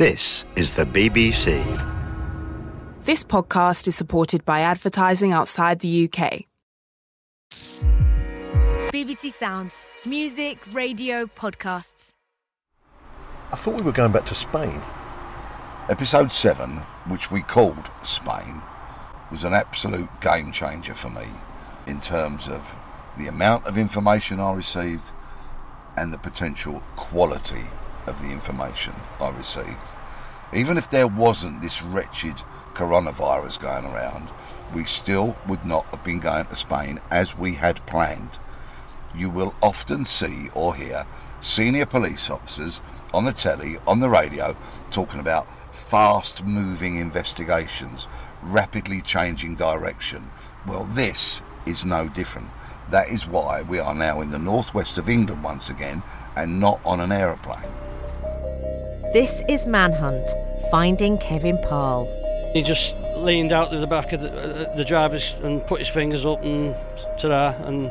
This is the BBC. This podcast is supported by advertising outside the UK. BBC Sounds. Music, radio, podcasts. I thought we were going back to Spain. Episode 7, which we called Spain, was an absolute game changer for me in terms of the amount of information I received and the potential quality of the information I received. Even if there wasn't this wretched coronavirus going around, we still would not have been going to Spain as we had planned. You will often see or hear senior police officers on the telly, on the radio, talking about fast moving investigations, rapidly changing direction. Well, this is no different. That is why we are now in the northwest of England once again and not on an aeroplane. This is Manhunt, finding Kevin Parle. He just leaned out to the back of the, uh, the drivers and put his fingers up and ta and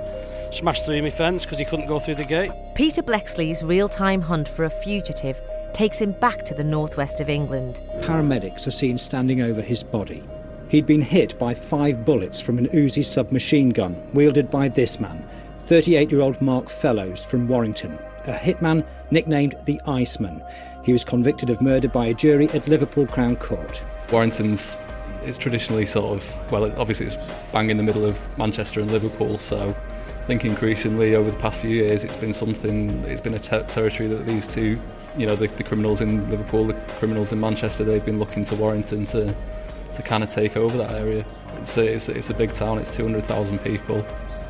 smashed through my fence because he couldn't go through the gate. Peter Bleksley's real time hunt for a fugitive takes him back to the northwest of England. Paramedics are seen standing over his body. He'd been hit by five bullets from an Uzi submachine gun wielded by this man, 38 year old Mark Fellows from Warrington, a hitman nicknamed the Iceman. He was convicted of murder by a jury at Liverpool Crown Court. Warrington's it's traditionally sort of well, obviously it's bang in the middle of Manchester and Liverpool, so I think increasingly over the past few years it's been something, it's been a ter- territory that these two, you know, the, the criminals in Liverpool, the criminals in Manchester, they've been looking to Warrington to to kind of take over that area. It's a, it's a, it's a big town, it's 200,000 people.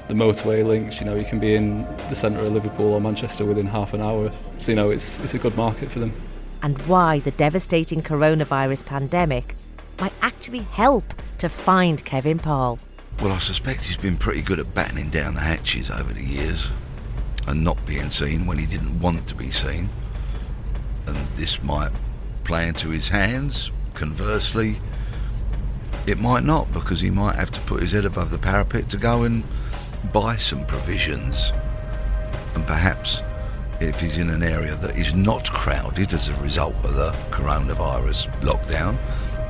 The motorway links, you know, you can be in the centre of Liverpool or Manchester within half an hour. So, you know, it's, it's a good market for them. And why the devastating coronavirus pandemic might actually help to find Kevin Parle. Well, I suspect he's been pretty good at battening down the hatches over the years and not being seen when he didn't want to be seen. And this might play into his hands. Conversely, it might not because he might have to put his head above the parapet to go and buy some provisions. And perhaps if he's in an area that is not crowded as a result of the coronavirus lockdown,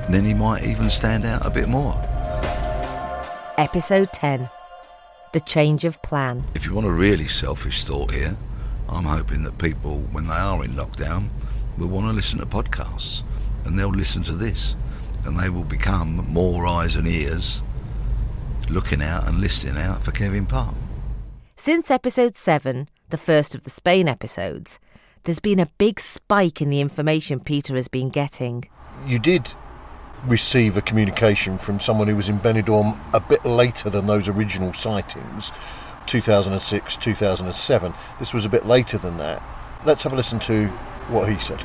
then he might even stand out a bit more. Episode 10 The Change of Plan. If you want a really selfish thought here, I'm hoping that people, when they are in lockdown, will want to listen to podcasts and they'll listen to this and they will become more eyes and ears looking out and listening out for Kevin Parle. Since episode 7, the first of the Spain episodes, there's been a big spike in the information Peter has been getting. You did receive a communication from someone who was in Benidorm a bit later than those original sightings 2006, 2007. This was a bit later than that. Let's have a listen to what he said.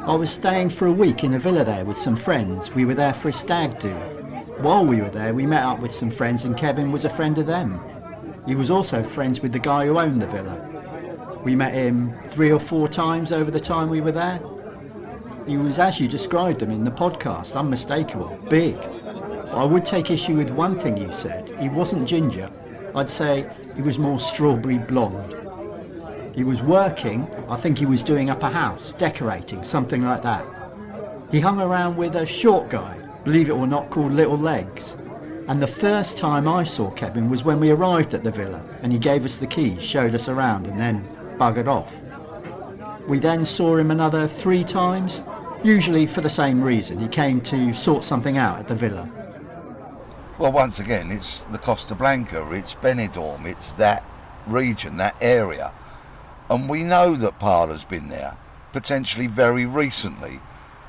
I was staying for a week in a villa there with some friends. We were there for a stag do. While we were there, we met up with some friends, and Kevin was a friend of them. He was also friends with the guy who owned the villa. We met him three or four times over the time we were there. He was, as you described him in the podcast, unmistakable, big. I would take issue with one thing you said. He wasn't ginger. I'd say he was more strawberry blonde. He was working, I think he was doing up a house, decorating, something like that. He hung around with a short guy, believe it or not, called Little Legs. And the first time I saw Kevin was when we arrived at the villa and he gave us the keys, showed us around, and then buggered off. We then saw him another three times, usually for the same reason. He came to sort something out at the villa. Well, once again, it's the Costa Blanca, it's Benidorm, it's that region, that area. And we know that Parle's been there, potentially very recently.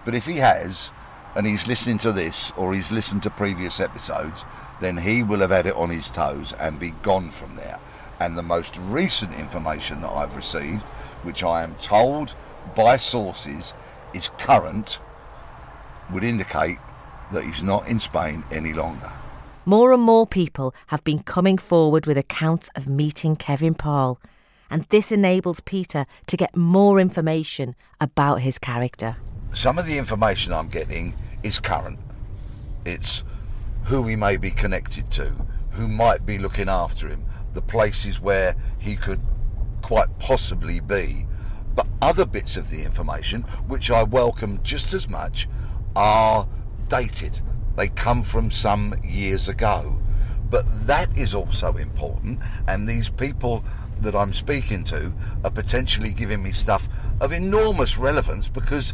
But if he has, and he's listening to this or he's listened to previous episodes, then he will have had it on his toes and be gone from there. And the most recent information that I've received, which I am told by sources is current, would indicate that he's not in Spain any longer. More and more people have been coming forward with accounts of meeting Kevin Parle, and this enables Peter to get more information about his character. Some of the information I'm getting is current. It's who he may be connected to, who might be looking after him, the places where he could quite possibly be. But other bits of the information, which I welcome just as much, are dated. They come from some years ago. But that is also important, and these people that I'm speaking to are potentially giving me stuff of enormous relevance because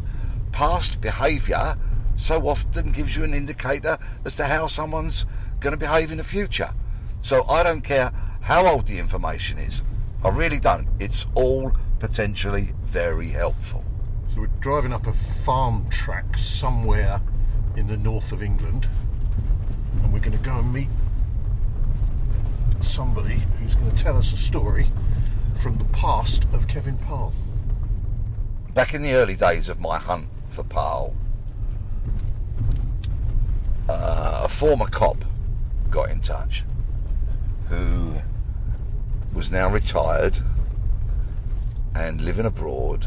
past behaviour so often gives you an indicator as to how someone's going to behave in the future. So I don't care how old the information is. I really don't. It's all potentially very helpful. So we're driving up a farm track somewhere in the north of England, and we're going to go and meet somebody who's going to tell us a story from the past of Kevin Parle. Back in the early days of my hunt for Parle, uh, a former cop got in touch who was now retired and living abroad,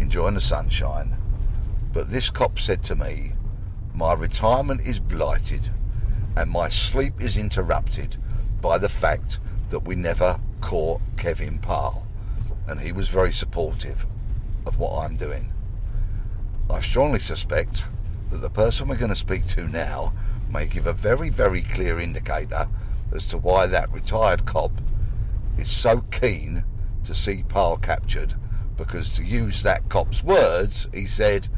enjoying the sunshine. But this cop said to me, My retirement is blighted and my sleep is interrupted by the fact that we never caught Kevin Parle. And he was very supportive of what I'm doing. I strongly suspect that the person we're going to speak to now may give a very, very clear indicator as to why that retired cop is so keen to see Parle captured. Because to use that cop's words, he said,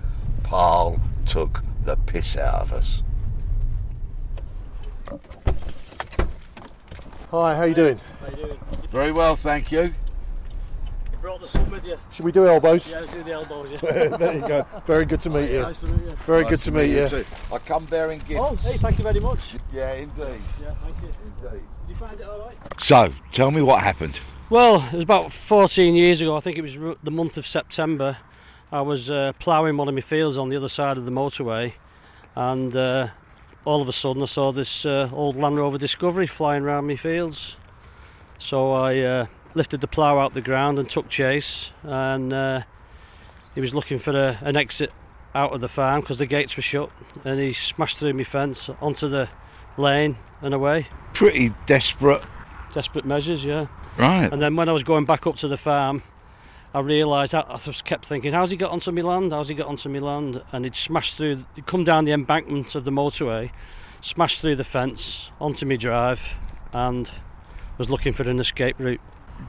Parle took the piss out of us. Hi, how you doing? How you doing? Very well, thank you. You brought the sun with you? Should we do elbows? Yeah, let's do the elbows, yeah. there you go. Very good to meet you. Nice to meet you. Very Nice good to meet you. too. I come bearing gifts. Oh, hey, thank you very much. Yeah, indeed. Yeah, thank you. Indeed. Did you find it all right? So, tell me what happened. Well, it was about 14 years ago. I think it was the month of September. I was uh, ploughing one of my fields on the other side of the motorway, and uh, all of a sudden I saw this uh, old Land Rover Discovery flying around my fields. So I uh, lifted the plough out the ground and took chase, and uh, he was looking for a, an exit out of the farm because the gates were shut, and he smashed through my fence onto the lane and away. Pretty desperate. Desperate measures, yeah. Right. And then when I was going back up to the farm, I realised I, I just kept thinking, how's he got onto my land? How's he got onto my land? And he'd smashed through, he'd come down the embankment of the motorway, smashed through the fence onto my drive, and was looking for an escape route.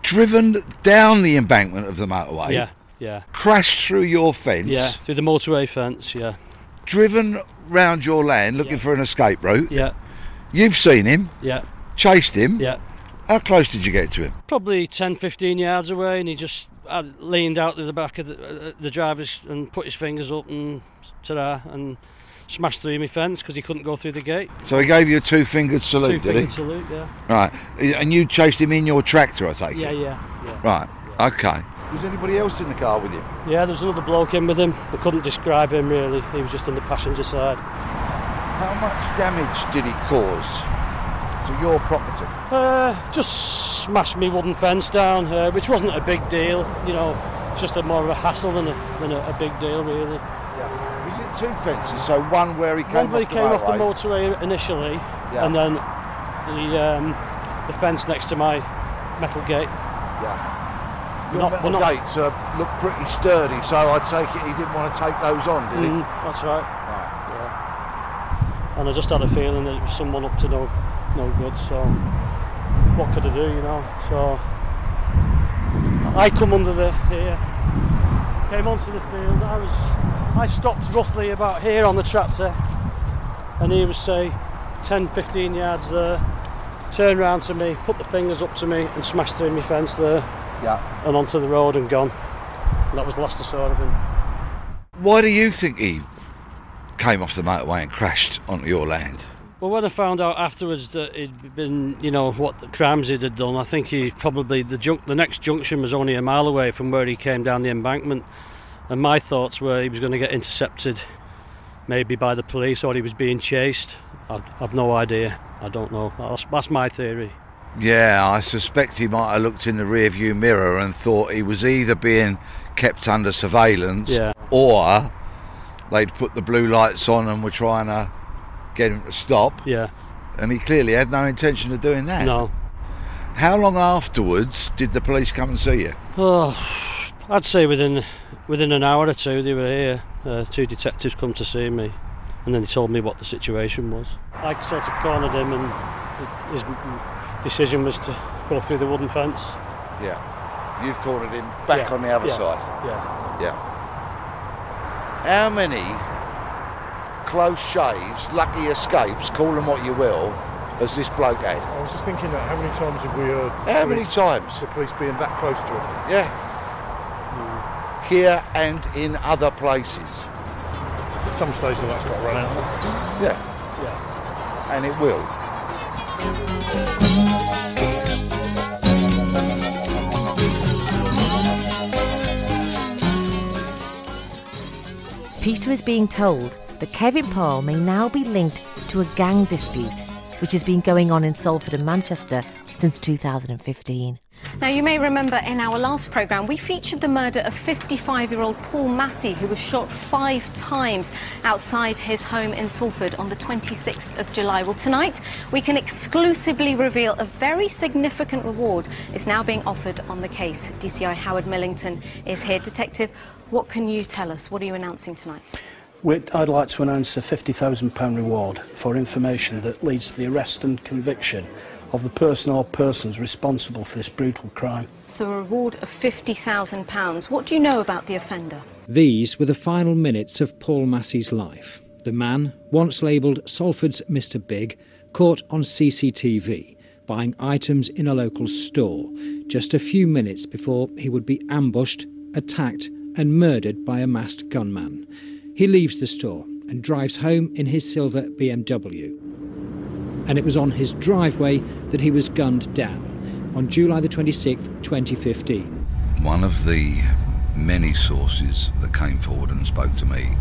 Driven down the embankment of the motorway. Yeah, yeah, Crashed through your fence. yeah, through the motorway fence. Yeah, Driven round your land looking Yeah. for an escape route. yeah, You've seen him. yeah, Chased him. yeah. How close did you get to him? Probably 10, 15 yards away, and he just had leaned out to the back of the, uh, the driver's and put his fingers up and ta and smashed through my fence because he couldn't go through the gate. So he gave you a two-fingered salute, Two did he? fingered salute, yeah. Right. And you chased him in your tractor, I take Yeah, it. yeah, yeah. Right. Okay. Was anybody else in the car with you? Yeah, there was another bloke in with him. I couldn't describe him really. He was just in the passenger side. How much damage did he cause to your property? Uh, just smashed me wooden fence down, uh, which wasn't a big deal. You know, it's just a more of a hassle than a, than a, a big deal really. Yeah. Was it two fences? So one where he came One where he off the came off the motorway? initially, Yeah. and then the um, the fence next to my metal gate. Yeah. Your Not- metal not- gates uh, look pretty sturdy, so I take it he didn't want to take those on, did he? Mm, that's right. Right. Yeah. And I just had a feeling that it was someone up to no no good. So what could I do, you know? So I come under the here, came onto the field. I was I stopped roughly about here on the tractor, and he was say 10, 15 yards there. Turned round to me, put the fingers up to me, and smashed through my fence there Yeah. and onto the road and gone. And that was the last I saw of him. Why do you think he came off the motorway and crashed onto your land? Well, when I found out afterwards that he'd been, you know, what the crimes he'd had done, I think he probably the junk, the next junction was only a mile away from where he came down the embankment, and my thoughts were he was going to get intercepted, maybe by the police, or he was being chased. I've, I've no idea. I don't know. That's, that's my theory. Yeah, I suspect he might have looked in the rearview mirror and thought he was either being kept under surveillance Yeah. or they'd put the blue lights on and were trying to get him to stop. Yeah. And he clearly had no intention of doing that. No. How long afterwards did the police come and see you? Oh, I'd say within within an hour or two they were here. Uh, two detectives come to see me, and then they told me what the situation was. I sort of cornered him, and his decision was to go through the wooden fence. Yeah. You've cornered him back Yeah, on the other yeah, side. Yeah. Yeah. How many close shaves, lucky escapes, call them what you will, has this bloke had? I was just thinking that how many times have we heard How many times? the police being that close to him? Yeah. Here and in other places. At some stage the light's got to run out. Yeah. Yeah. And it will. Peter is being told that Kevin Parle may now be linked to a gang dispute, which has been going on in Salford and Manchester since 2015. Now, you may remember in our last programme, we featured the murder of 55 year old Paul Massey, who was shot five times outside his home in Salford on the 26th of July. Well, tonight, we can exclusively reveal a very significant reward is now being offered on the case. DCI Howard Millington is here. Detective, what can you tell us? What are you announcing tonight? I'd like to announce a £50,000 reward for information that leads to the arrest and conviction of the person or persons responsible for this brutal crime. So, a reward of £50,000. What do you know about the offender? These were the final minutes of Paul Massey's life. The man, once labelled Salford's Mr. Big, caught on CCTV buying items in a local store just a few minutes before he would be ambushed, attacked, and murdered by a masked gunman. He leaves the store and drives home in his silver BMW. And it was on his driveway that he was gunned down on July the 26th, 2015. One of the many sources that came forward and spoke to me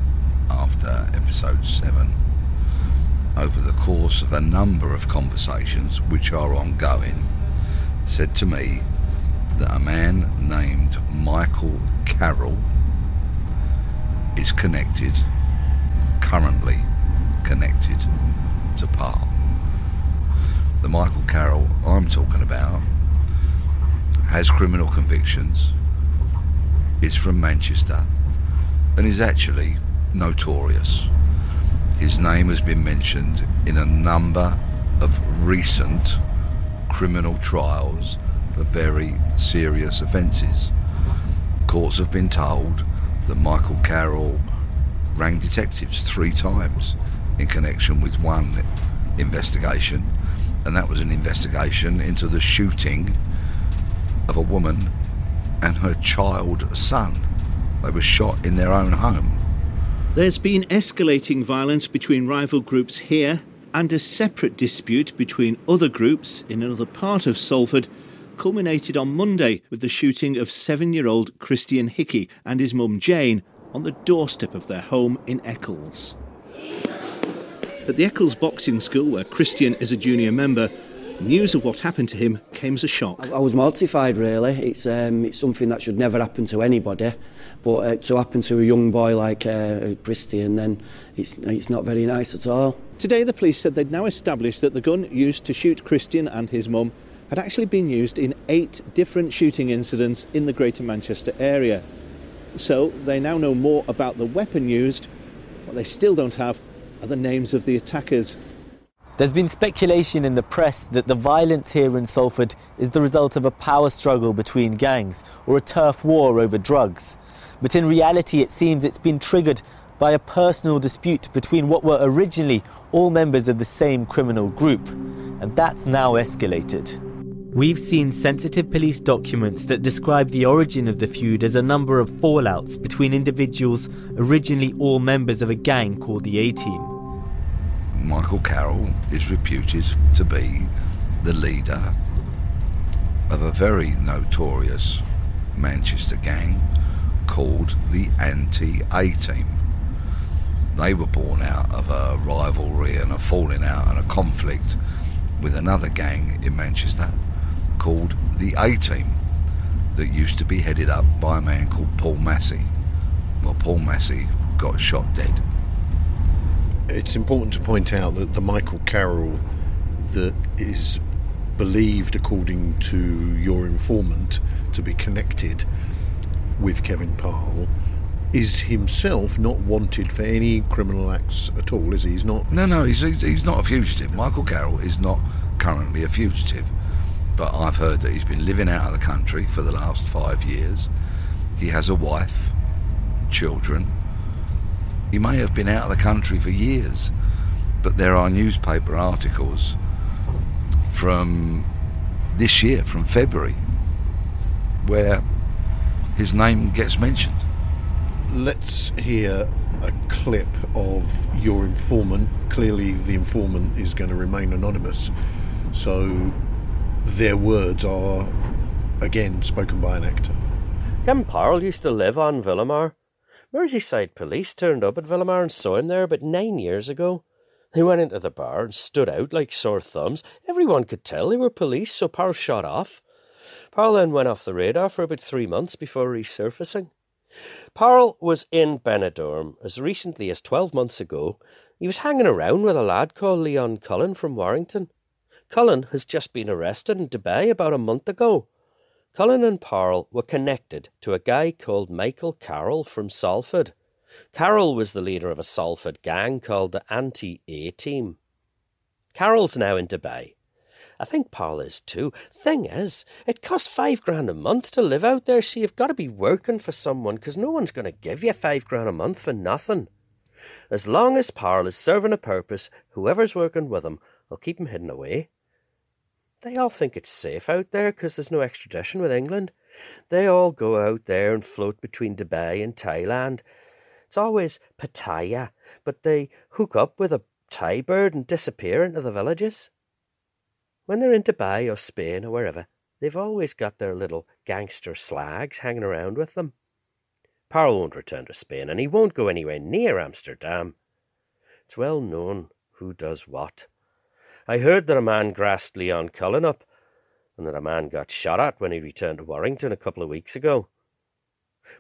after episode 7 over the course of a number of conversations which are ongoing said to me that a man named Michael Carroll is connected currently connected to Parle. The Michael Carroll I'm talking about has criminal convictions, is from Manchester, and is actually notorious. His name has been mentioned in a number of recent criminal trials for very serious offences. Courts have been told that Michael Carroll rang detectives three times in connection with one investigation, and that was an investigation into the shooting of a woman and her child son. They were shot in their own home. There's been escalating violence between rival groups here and a separate dispute between other groups in another part of Salford culminated on Monday with the shooting of seven year old Christian Hickey and his mum Jane on the doorstep of their home in Eccles. At the Eccles Boxing School, where Christian is a junior member, news of what happened to him came as a shock. I was mortified, really. It's um, it's something that should never happen to anybody, but uh, to happen to a young boy like uh, Christian, then it's it's not very nice at all. Today, the police said they'd now established that the gun used to shoot Christian and his mum had actually been used in eight different shooting incidents in the Greater Manchester area. So they now know more about the weapon used. What they still don't have are the names of the attackers. There's been speculation in the press that the violence here in Salford is the result of a power struggle between gangs or a turf war over drugs. But in reality, it seems it's been triggered by a personal dispute between what were originally all members of the same criminal group. And that's now escalated. We've seen sensitive police documents that describe the origin of the feud as a number of fallouts between individuals originally all members of a gang called the A Team. Michael Carroll is reputed to be the leader of a very notorious Manchester gang called the Anti A Team. They were born out of a rivalry and a falling out and a conflict with another gang in Manchester called the A Team that used to be headed up by a man called Paul Massey. Well, Paul Massey got shot dead. It's important to point out that the Michael Carroll that is believed, according to your informant, to be connected with Kevin Parle, is himself not wanted for any criminal acts at all, is he? He's not. No, no, he's, he's not a fugitive. Michael Carroll is not currently a fugitive. But I've heard that he's been living out of the country for the last five years. He has a wife, children. He may have been out of the country for years, but there are newspaper articles from this year, from February, where his name gets mentioned. Let's hear a clip of your informant. Clearly, the informant is going to remain anonymous, so their words are again spoken by an actor. Kevin Parle used to live on Villamar. Merseyside police turned up at Villamar and saw him there about nine years ago. They went into the bar and stood out like sore thumbs. Everyone could tell they were police, so Parle shot off. Parle then went off the radar for about three months before resurfacing. Parle was in Benidorm as recently as 12 months ago. He was hanging around with a lad called Leon Cullen from Warrington. Cullen has just been arrested in Dubai about a month ago. Cullen and Parle were connected to a guy called Michael Carroll from Salford. Carroll was the leader of a Salford gang called the Anti A Team. Carroll's now in Dubai. I think Parle is too. Thing is, it costs five grand a month to live out there, so you've got to be working for someone because no one's going to give you five grand a month for nothing. As long as Parle is serving a purpose, whoever's working with him will keep him hidden away. They all think it's safe out there because there's no extradition with England. They all go out there and float between Dubai and Thailand. It's always Pattaya, but they hook up with a Thai bird and disappear into the villages. When they're in Dubai or Spain or wherever, they've always got their little gangster slags hanging around with them. Parle won't return to Spain, and he won't go anywhere near Amsterdam. It's well known who does what. I heard that a man grassed Leon Cullen up, and that a man got shot at when he returned to Warrington a couple of weeks ago.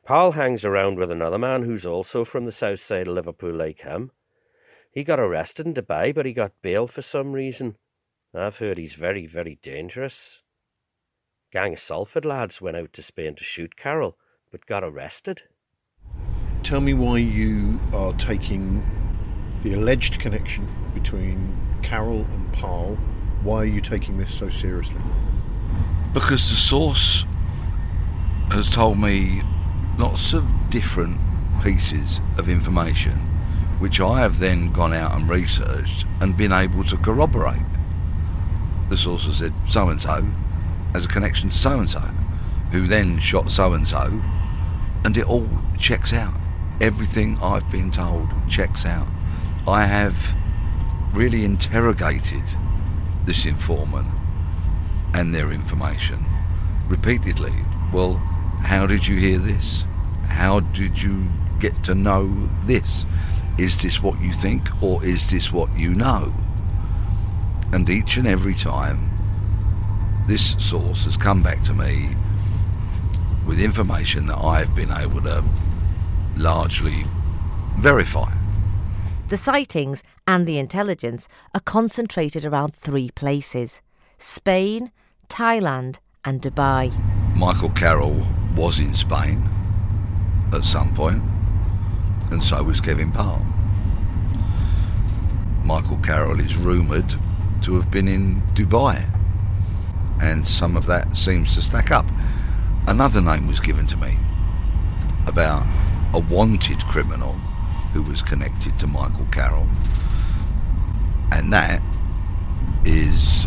Parle hangs around with another man who's also from the south side of Liverpool like him. He got arrested in Dubai, but he got bail for some reason. I've heard he's very, very dangerous. Gang of Salford lads went out to Spain to shoot Carroll, but got arrested. Tell me why you are taking the alleged connection between Carroll and Parle, Why are you taking this so seriously? Because the source has told me lots of different pieces of information, which I have then gone out and researched and been able to corroborate. The source has said so and so has a connection to so and so, who then shot so and so, and it all checks out. Everything I've been told checks out. I have really interrogated this informant and their information repeatedly. Well, how did you hear this? How did you get to know this? Is this what you think or is this what you know? And each and every time, this source has come back to me with information that I've been able to largely verify. The sightings and the intelligence are concentrated around three places Spain, Thailand, and Dubai. Michael Carroll was in Spain at some point, and so was Kevin Parle. Michael Carroll is rumoured to have been in Dubai, and some of that seems to stack up. Another name was given to me about a wanted criminal who was connected to Michael Carroll, and that is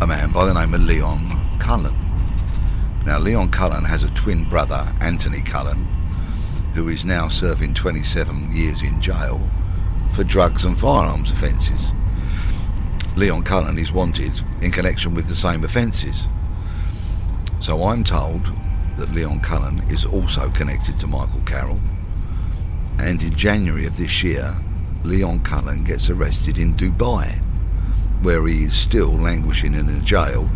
a man by the name of Leon Cullen. Now, Leon Cullen has a twin brother, Anthony Cullen, who is now serving 27 years in jail for drugs and firearms offences. Leon Cullen is wanted in connection with the same offences. So I'm told that Leon Cullen is also connected to Michael Carroll. And in January of this year, Leon Cullen gets arrested in Dubai, where he is still languishing in a jail,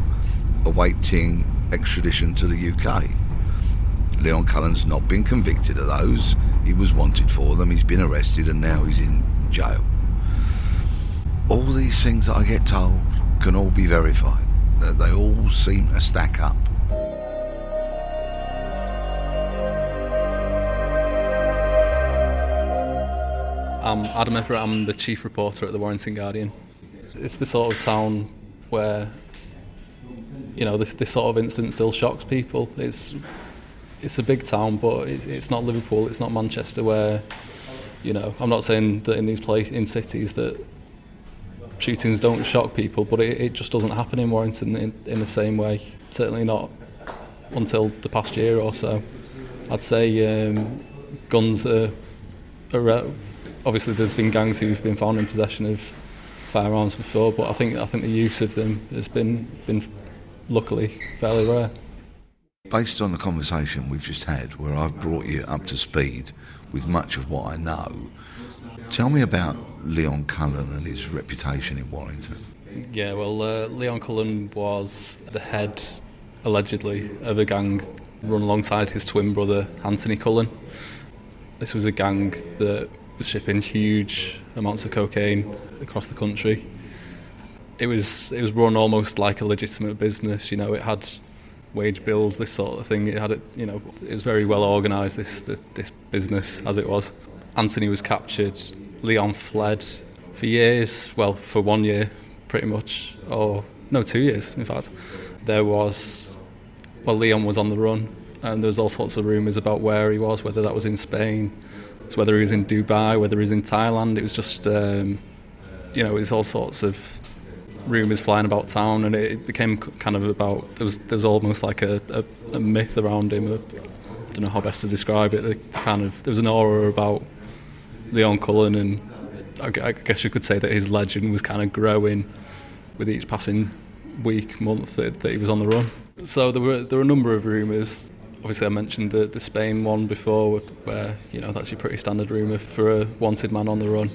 awaiting extradition to the UK. Leon Cullen's not been convicted of those. He was wanted for them. He's been arrested and now he's in jail. All these things that I get told can all be verified. They all seem to stack up. I'm Adam Everett. I'm the chief reporter at the Warrington Guardian. It's the sort of town where, you know, this this sort of incident still shocks people. It's it's a big town, but it's, it's not Liverpool. It's not Manchester, where, you know, I'm not saying that in these places, in cities that shootings don't shock people, but it, it just doesn't happen in Warrington in, in the same way. Certainly not until the past year or so. I'd say um, guns are, are obviously there's been gangs who've been found in possession of firearms before, but I think I think the use of them has been been luckily fairly rare. Based on the conversation we've just had, where I've brought you up to speed with much of what I know, tell me about Leon Cullen and his reputation in Warrington. Yeah, well, uh, Leon Cullen was the head, allegedly, of a gang run alongside his twin brother, Anthony Cullen. This was a gang that shipping huge amounts of cocaine across the country. It was it was run almost like a legitimate business. You know, it had wage bills, this sort of thing. It had it, you know, it was very well organised. This this business as it was. Anthony was captured. Leon fled for years. Well, for one year, pretty much, or no, two years, in fact. There was, well, Leon was on the run, and there was all sorts of rumours about where he was, whether that was in Spain, whether he was in Dubai, whether he was in Thailand. It was just, um, you know, it was all sorts of rumours flying about town, and it became kind of about there was there was almost like a, a, a myth around him. I don't know how best to describe it. The kind of there was an aura about Leon Cullen, and I, I guess you could say that his legend was kind of growing with each passing week, month that, that he was on the run. So there were there were a number of rumours. Obviously, I mentioned the the Spain one before, where you know that's your pretty standard rumour for a wanted man on the run.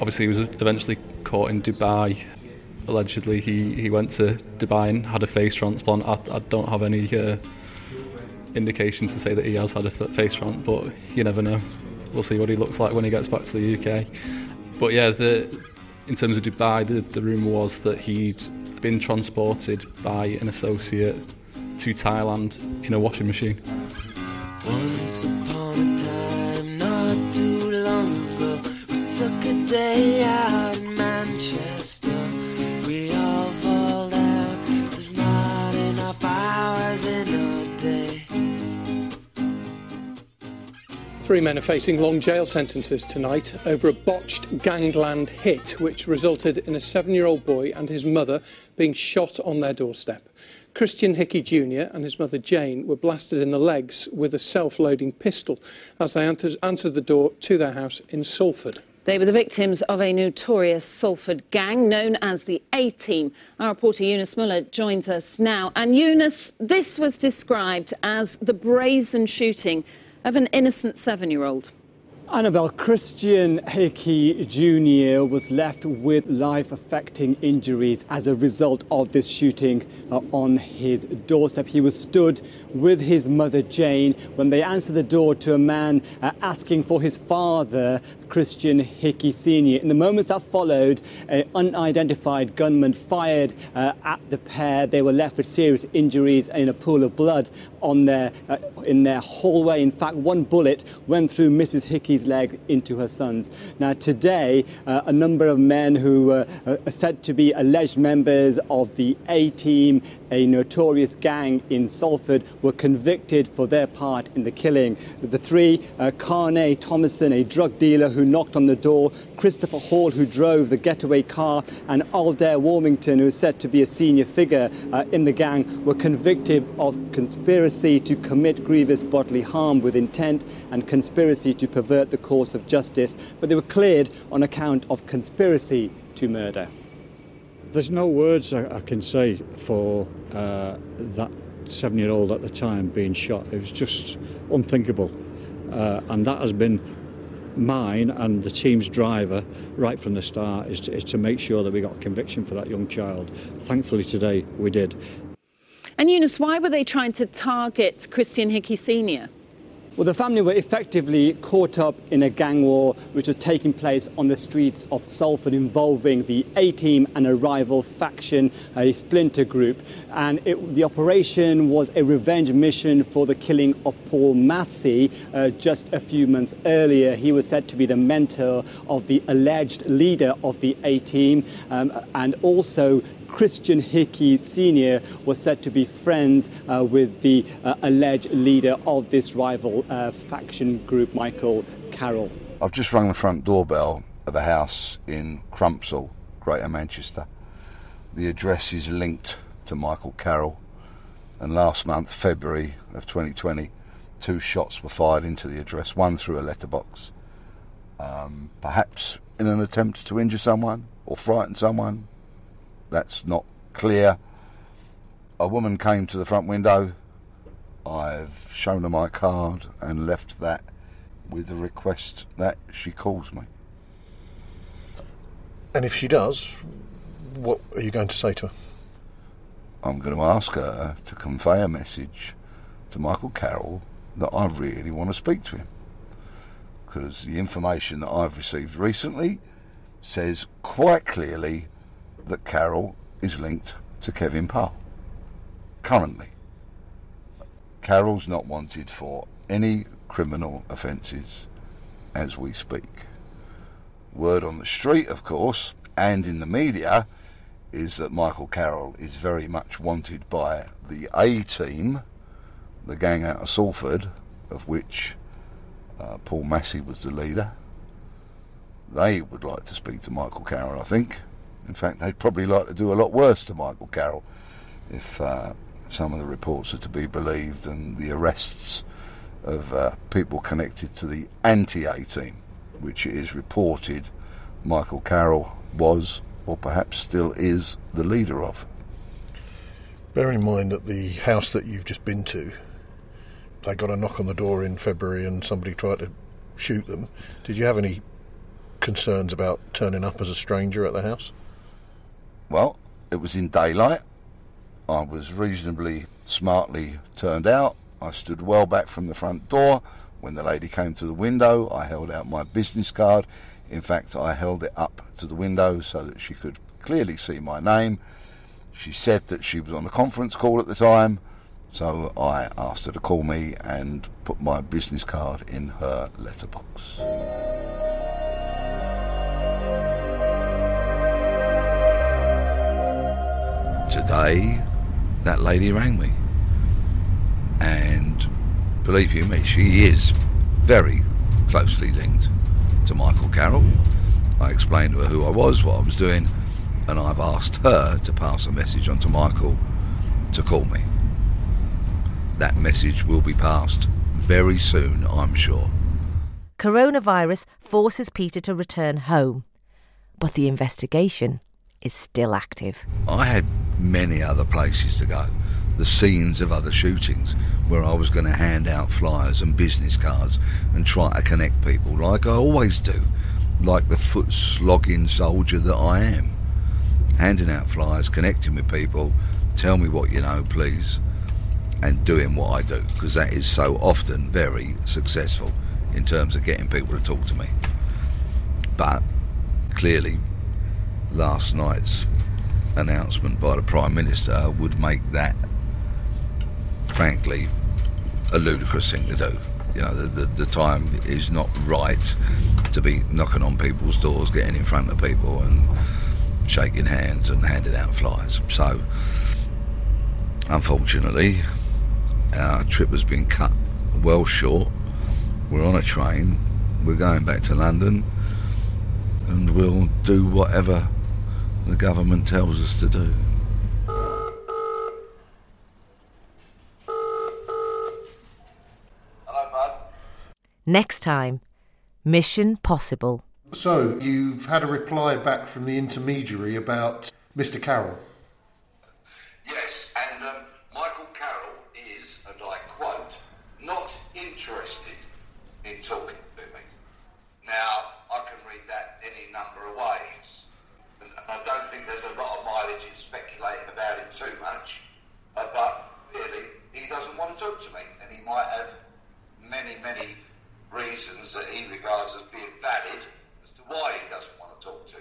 Obviously, he was eventually caught in Dubai allegedly he, he went to Dubai and had a face transplant. I, I don't have any uh, indications to say that he has had a face transplant, but you never know. We'll see what he looks like when he gets back to the UK. But yeah, the, in terms of Dubai, the, the rumour was that he'd been transported by an associate to Thailand in a washing machine. Once upon a time, not too long ago, we took a day out in Manchester. Three men are facing long jail sentences tonight over a botched gangland hit which resulted in a seven year old boy and his mother being shot on their doorstep. Christian Hickey Jr. and his mother Jane were blasted in the legs with a self loading pistol as they answered the door to their house in Salford. They were the victims of a notorious Salford gang known as the A Team. Our reporter Eunice Muller joins us now. And Eunice, this was described as the brazen shooting of an innocent seven year old. Annabelle Christian Hickey Jr. was left with life affecting injuries as a result of this shooting uh, on his doorstep. He was stood with his mother Jane when they answered the door to a man uh, asking for his father, Christian Hickey Sr. In the moments that followed, an unidentified gunman fired uh, at the pair. They were left with serious injuries and a pool of blood on their, uh, in their hallway. In fact, one bullet went through Mrs. Hickey's leg into her son's. Now, today, uh, a number of men who uh, are said to be alleged members of the A Team, a notorious gang in Salford, were convicted for their part in the killing. The three, uh, Carney Thomason, a drug dealer who knocked on the door, Christopher Hall, who drove the getaway car, and Aldair Warmington, who is said to be a senior figure uh, in the gang, were convicted of conspiracy to commit grievous bodily harm with intent and conspiracy to pervert the course of justice, but they were cleared on account of conspiracy to murder. There's no words I, I can say for uh, that seven year old at the time being shot. It was just unthinkable. Uh, and that has been mine and the team's driver right from the start is to, is to make sure that we got conviction for that young child. Thankfully today we did. And Eunice, why were they trying to target Christian Hickey Sr.? Well, the family were effectively caught up in a gang war which was taking place on the streets of Salford involving the A team and a rival faction, a splinter group. And it, the operation was a revenge mission for the killing of Paul Massey uh, just a few months earlier. He was said to be the mentor of the alleged leader of the A team um, and also Christian Hickey Sr. was said to be friends uh, with the uh, alleged leader of this rival uh, faction group, Michael Carroll. I've just rung the front doorbell of a house in Crumpsall, Greater Manchester. The address is linked to Michael Carroll, and last month, February of 2020, two shots were fired into the address, one through a letterbox, um, perhaps in an attempt to injure someone or frighten someone, that's not clear. A woman came to the front window. I've shown her my card and left that with the request that she calls me. And if she does, what are you going to say to her? I'm going to ask her to convey a message to Michael Carroll that I really want to speak to him. Because the information that I've received recently says quite clearly that Carroll is linked to Kevin Parle. Currently, Carroll's not wanted for any criminal offences as we speak. Word on the street, of course, and in the media, is that Michael Carroll is very much wanted by the A team, the gang out of Salford, of which uh, Paul Massey was the leader. They would like to speak to Michael Carroll, I think. In fact, they'd probably like to do a lot worse to Michael Carroll if uh, some of the reports are to be believed and the arrests of uh, people connected to the anti A team, which it is reported Michael Carroll was, or perhaps still is, the leader of. Bear in mind that the house that you've just been to, they got a knock on the door in February and somebody tried to shoot them. Did you have any concerns about turning up as a stranger at the house? Well, it was in daylight. I was reasonably smartly turned out. I stood well back from the front door. When the lady came to the window, I held out my business card. In fact, I held it up to the window so that she could clearly see my name. She said that she was on a conference call at the time, so I asked her to call me and put my business card in her letterbox. Today, that lady rang me. And believe you me, she is very closely linked to Michael Carroll. I explained to her who I was, what I was doing, and I've asked her to pass a message on to Michael to call me. That message will be passed very soon, I'm sure. Coronavirus forces Peter to return home, but the investigation is still active. I had many other places to go, the scenes of other shootings, where I was going to hand out flyers and business cards and try to connect people like I always do, like the foot slogging soldier that I am. Handing out flyers, connecting with people, tell me what you know, please, and doing what I do, because that is so often very successful in terms of getting people to talk to me. But clearly, last night's announcement by the Prime Minister would make that, frankly, a ludicrous thing to do. You know, the, the, the, time is not right to be knocking on people's doors, getting in front of people and shaking hands and handing out flyers. So, unfortunately, our trip has been cut well short. We're on a train, we're going back to London, and we'll do whatever the government tells us to do. Hello, Mud. Next time, Mission Possible. So, you've had a reply back from the intermediary about Mr. Carroll. Yes, and um, Michael Carroll is, and I quote, not interested in talking to me. Now, I can read that any number of ways. And I don't think there's a lot of mileage in speculating about it too much. Uh, but really, he doesn't want to talk to me, and he might have many, many as being valid as to why he doesn't want to talk to.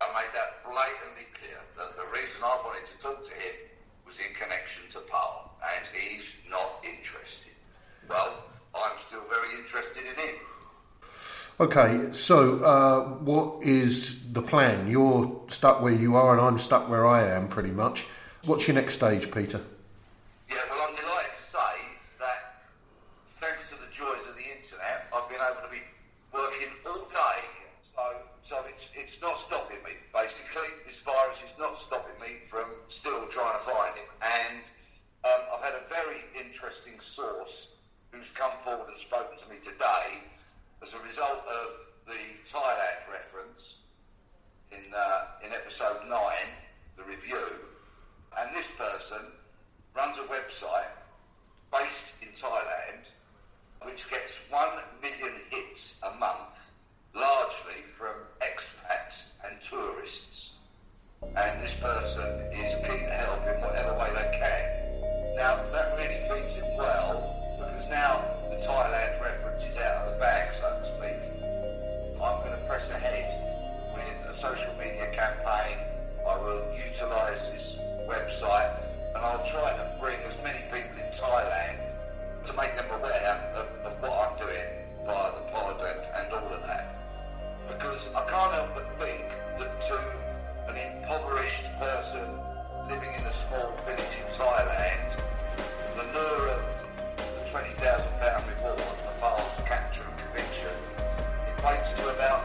I made that blatantly clear that the reason I wanted to talk to him was in connection to Parle, and he's not interested. Well, I'm still very interested in him. Okay, so uh, what is the plan? You're stuck where you are, and I'm stuck where I am, pretty much. What's your next stage, Peter? Yeah, well, I'm delighted to say that thanks to the joys of the internet, I've been able to be working all day. So, so it's, it's not stopping me, basically. This virus is not stopping me from still trying to find him. And um, I've had a very interesting source who's come forward and spoken to me today as a result of the Thailand reference in, uh, in episode 9, the review. And this person runs a website based in Thailand which gets 1 million hits a month, largely social media campaign. I will utilise this website and I'll try to bring as many people in Thailand to make them aware of, of what I'm doing via the pod and, and all of that. Because I can't help but think that to an impoverished person living in a small village in Thailand, the lure of the £20,000 reward for Parle's capture and conviction equates to about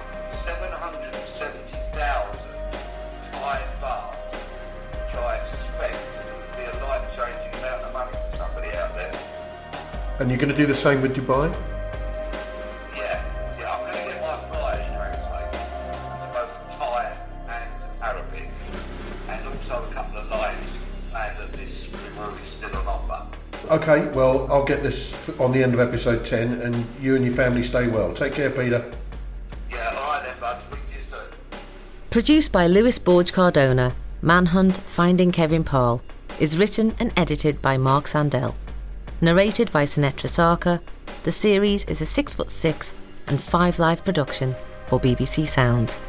And you're going to do the same with Dubai? Yeah, yeah, I'm going to get my flyers translated to both Thai and Arabic, and also a couple of lines and that this reward is still on offer. Okay, well, I'll get this on the end of episode 10, and you and your family stay well. Take care, Peter. Yeah, all right then, bud. Speak to you soon. Produced by Lewis Borg Cardona, Manhunt Finding Kevin Parle is written and edited by Mark Sandell. Narrated by Sinetra Sarkar, the series is a 6 foot 6 and 5 live production for BBC Sounds.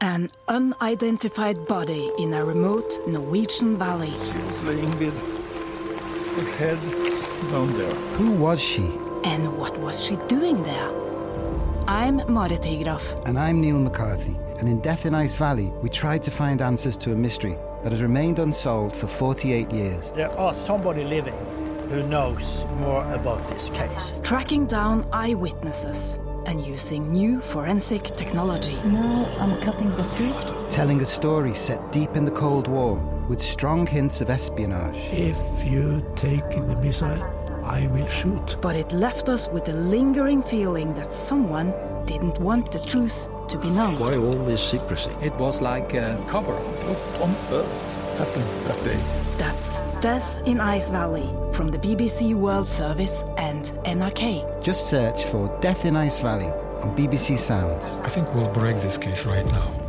An unidentified body in a remote Norwegian valley. She was laying with her head down there. Who was she? And what was she doing there? I'm Marit Higraff. And I'm Neil McCarthy. And in Death in Ice Valley, we tried to find answers to a mystery that has remained unsolved for 48 years. There are somebody living who knows more about this case. Tracking down eyewitnesses and using new forensic technology. Now I'm cutting the truth. Telling a story set deep in the Cold War with strong hints of espionage. If you take the missile, I will shoot. But it left us with a lingering feeling that someone didn't want the truth to be known. Why all this secrecy? It was like a cover up. What on earth happened that day? That's Death in Ice Valley from the BBC World Service and NRK. Just search for Death in Ice Valley on BBC Sounds. I think we'll break this case right now.